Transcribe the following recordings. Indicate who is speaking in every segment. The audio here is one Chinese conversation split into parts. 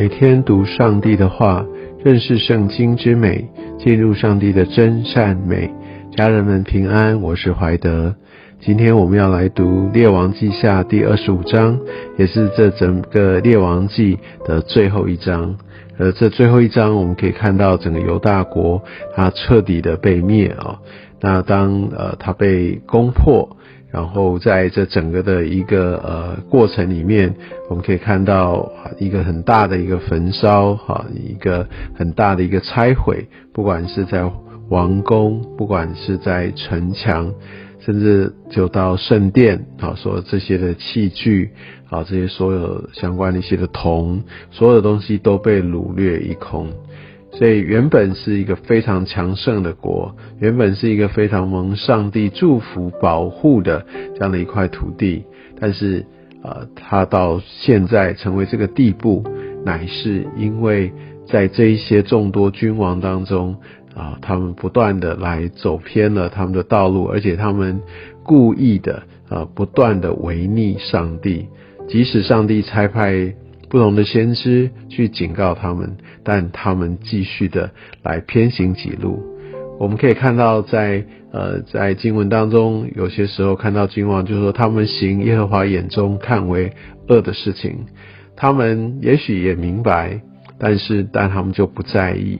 Speaker 1: 每天读上帝的话，认识圣经之美，进入上帝的真善美。家人们平安，我是怀德。今天我们要来读《列王记下》第二十五章，也是这整个《列王记》的最后一章。而这最后一章，我们可以看到整个犹大国它彻底的被灭啊。那当呃它被攻破。然后在这整个的一个呃过程里面，我们可以看到一个很大的一个焚烧，哈，一个很大的一个拆毁，不管是在王宫，不管是在城墙，甚至就到圣殿，啊，所有这些的器具，啊，这些所有相关的一些的铜，所有的东西都被掳掠一空。所以原本是一个非常强盛的国，原本是一个非常蒙上帝祝福保护的这样的一块土地，但是，呃，它到现在成为这个地步，乃是因为在这一些众多君王当中，啊，他们不断的来走偏了他们的道路，而且他们故意的，呃，不断的违逆上帝，即使上帝差派。不同的先知去警告他们，但他们继续的来偏行己路。我们可以看到，在呃在经文当中，有些时候看到君王就说他们行耶和华眼中看为恶的事情，他们也许也明白，但是但他们就不在意。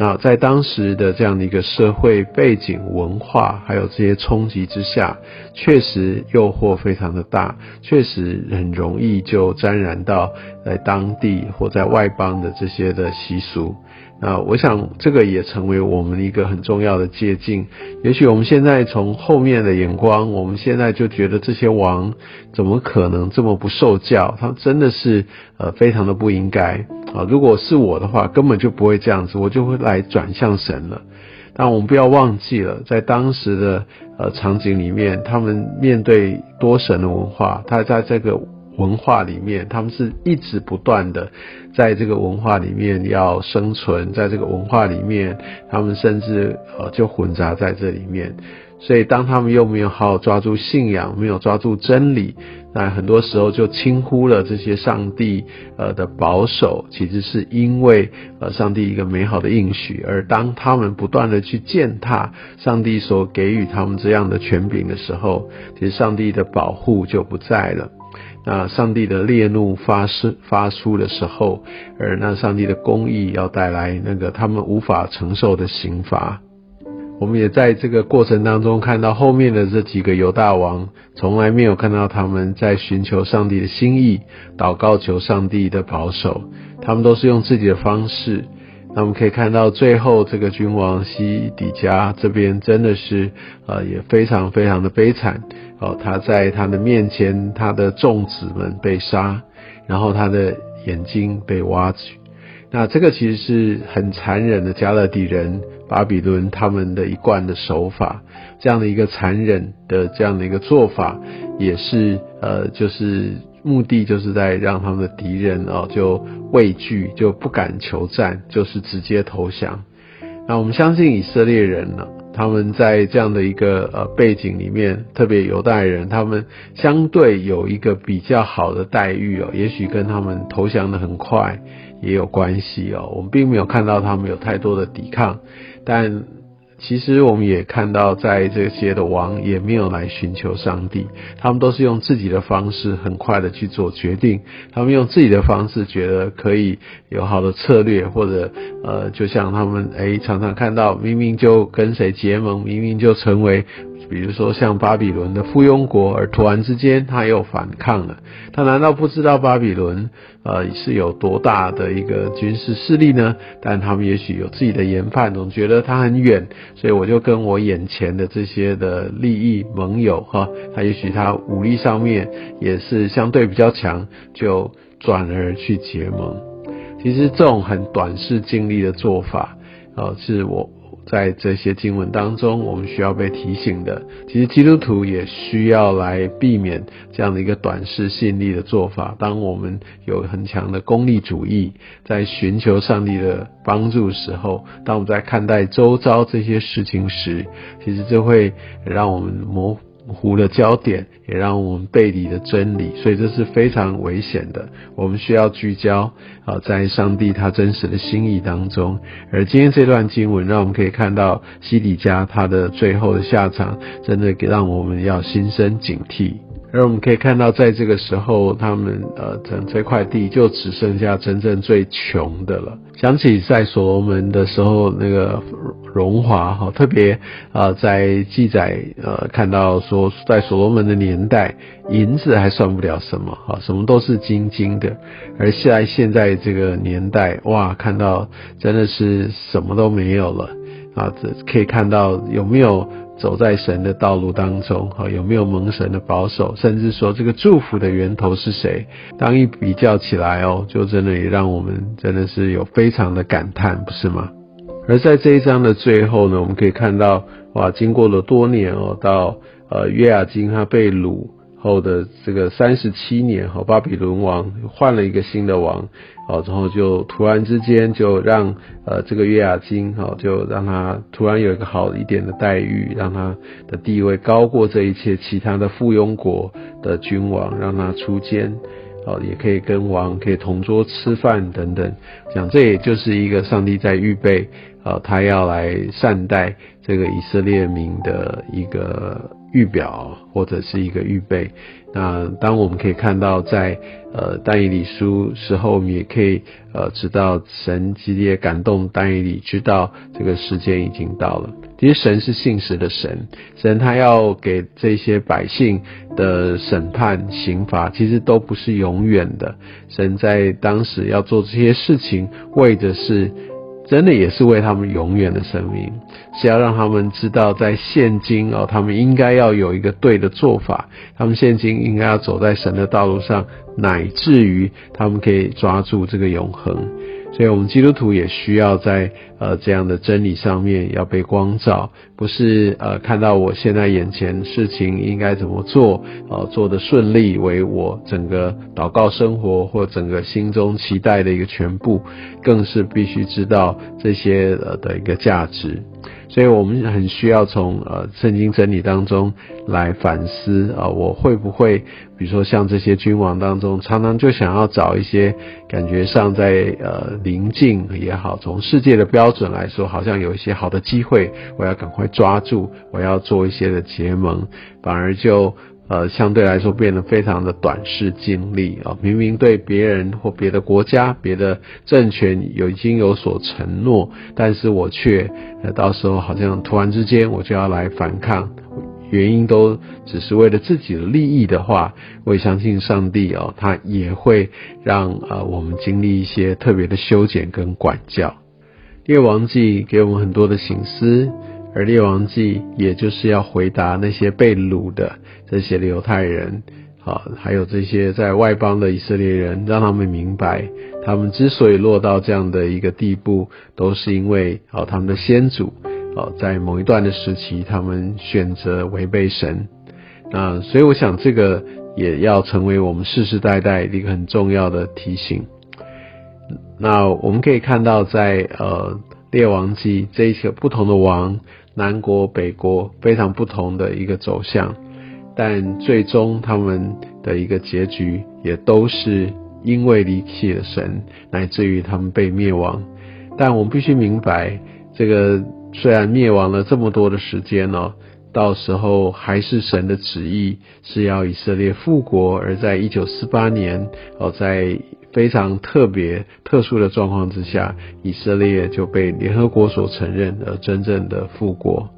Speaker 1: 那在当时的这样的一个社会背景、文化，还有这些冲击之下，确实诱惑非常的大，确实很容易就沾染到在当地或在外邦的这些的习俗。啊我想，这个也成为我们一个很重要的借鉴。也许我们现在从后面的眼光，我们现在就觉得这些王怎么可能这么不受教？他真的是呃非常的不应该啊！如果是我的话，根本就不会这样子，我就会来转向神了。但我们不要忘记了，在当时的呃场景里面，他们面对多神的文化，他在这个。文化里面，他们是一直不断的在这个文化里面要生存，在这个文化里面，他们甚至呃就混杂在这里面。所以，当他们又没有好好抓住信仰，没有抓住真理，那很多时候就轻忽了这些上帝呃的保守。其实是因为呃上帝一个美好的应许，而当他们不断的去践踏上帝所给予他们这样的权柄的时候，其实上帝的保护就不在了。那上帝的烈怒发生发出的时候，而那上帝的公义要带来那个他们无法承受的刑罚。我们也在这个过程当中看到后面的这几个犹大王，从来没有看到他们在寻求上帝的心意，祷告求上帝的保守，他们都是用自己的方式。那我们可以看到最后这个君王西底家这边真的是呃也非常非常的悲惨。哦，他在他的面前，他的众子们被杀，然后他的眼睛被挖取。那这个其实是很残忍的加勒底人巴比伦他们的一贯的手法，这样的一个残忍的这样的一个做法，也是呃，就是目的就是在让他们的敌人哦就畏惧，就不敢求战，就是直接投降。那我们相信以色列人呢？他们在这样的一个呃背景里面，特别犹太人，他们相对有一个比较好的待遇哦，也许跟他们投降的很快也有关系哦。我们并没有看到他们有太多的抵抗，但。其实我们也看到，在这些的王也没有来寻求上帝，他们都是用自己的方式很快的去做决定，他们用自己的方式觉得可以有好的策略，或者呃，就像他们诶常常看到，明明就跟谁结盟，明明就成为。比如说像巴比伦的附庸国，而突然之间他又反抗了，他难道不知道巴比伦呃是有多大的一个军事势力呢？但他们也许有自己的研判，总觉得他很远，所以我就跟我眼前的这些的利益盟友哈，他也许他武力上面也是相对比较强，就转而去结盟。其实这种很短视经历的做法，呃，是我。在这些经文当中，我们需要被提醒的，其实基督徒也需要来避免这样的一个短视信力的做法。当我们有很强的功利主义，在寻求上帝的帮助时候，当我们在看待周遭这些事情时，其实就会让我们模糊的焦点，也让我们背离了真理，所以这是非常危险的。我们需要聚焦啊，在上帝他真实的心意当中。而今天这段经文，让我们可以看到西底家他的最后的下场，真的让我们要心生警惕。而我们可以看到，在这个时候，他们呃，整这块地就只剩下真正最穷的了。想起在所罗门的时候，那个荣华哈，特别啊，在记载呃，看到说，在所罗门的年代，银子还算不了什么哈，什么都是金金的。而现在现在这个年代，哇，看到真的是什么都没有了啊！这可以看到有没有？走在神的道路当中，哈，有没有蒙神的保守？甚至说这个祝福的源头是谁？当一比较起来哦，就真的也让我们真的是有非常的感叹，不是吗？而在这一章的最后呢，我们可以看到，哇，经过了多年哦，到呃约雅金他被掳。后的这个三十七年，哈，巴比伦王换了一个新的王，好，之后就突然之间就让呃这个约雅金，哈，就让他突然有一个好一点的待遇，让他的地位高过这一切其他的附庸国的君王，让他出监，哦，也可以跟王可以同桌吃饭等等，讲这也就是一个上帝在预备，呃，他要来善待这个以色列民的一个。预表或者是一个预备。那当我们可以看到，在呃但以理书时候，我们也可以呃知道神激烈感动但以理，知道这个时间已经到了。其实神是信实的神，神他要给这些百姓的审判刑罚，其实都不是永远的。神在当时要做这些事情，为的是。真的也是为他们永远的生命，是要让他们知道，在现今哦，他们应该要有一个对的做法，他们现今应该要走在神的道路上，乃至于他们可以抓住这个永恒。所以，我们基督徒也需要在呃这样的真理上面要被光照，不是呃看到我现在眼前事情应该怎么做，呃做的顺利为我整个祷告生活或整个心中期待的一个全部，更是必须知道这些呃的一个价值。所以我们很需要从呃圣经真理当中来反思啊，我会不会比如说像这些君王当中，常常就想要找一些感觉上在呃临近也好，从世界的标准来说，好像有一些好的机会，我要赶快抓住，我要做一些的结盟，反而就。呃，相对来说变得非常的短视尽力啊！明明对别人或别的国家、别的政权有已经有所承诺，但是我却呃，到时候好像突然之间我就要来反抗，原因都只是为了自己的利益的话，我也相信上帝哦，他也会让呃我们经历一些特别的修剪跟管教。列王记给我们很多的醒思。而列王记，也就是要回答那些被掳的这些犹太人，啊，还有这些在外邦的以色列人，让他们明白，他们之所以落到这样的一个地步，都是因为，啊，他们的先祖，啊，在某一段的时期，他们选择违背神，那所以我想，这个也要成为我们世世代代一个很重要的提醒。那我们可以看到，在呃列王记这一些不同的王。南国、北国非常不同的一个走向，但最终他们的一个结局也都是因为离弃了神，乃至于他们被灭亡。但我们必须明白，这个虽然灭亡了这么多的时间呢，到时候还是神的旨意是要以色列复国，而在一九四八年哦，在。非常特别、特殊的状况之下，以色列就被联合国所承认而真正的复国。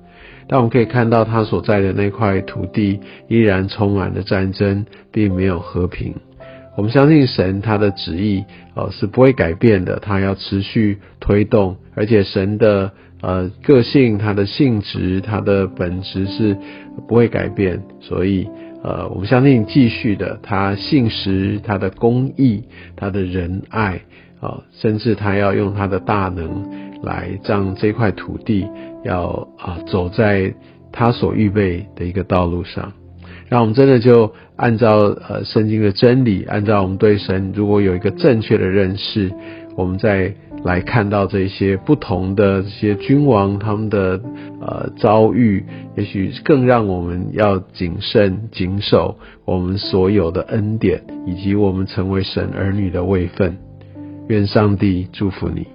Speaker 1: 但我们可以看到，他所在的那块土地依然充满了战争，并没有和平。我们相信神他的旨意呃是不会改变的，他要持续推动，而且神的呃个性、他的性质、他的本质是不会改变，所以。呃，我们相信继续的，他信实，他的公义，他的仁爱，啊，甚至他要用他的大能来让这块土地要啊走在他所预备的一个道路上。让我们真的就按照呃圣经的真理，按照我们对神如果有一个正确的认识，我们在来看到这些不同的这些君王他们的呃遭遇，也许更让我们要谨慎谨守我们所有的恩典，以及我们成为神儿女的位分。愿上帝祝福你。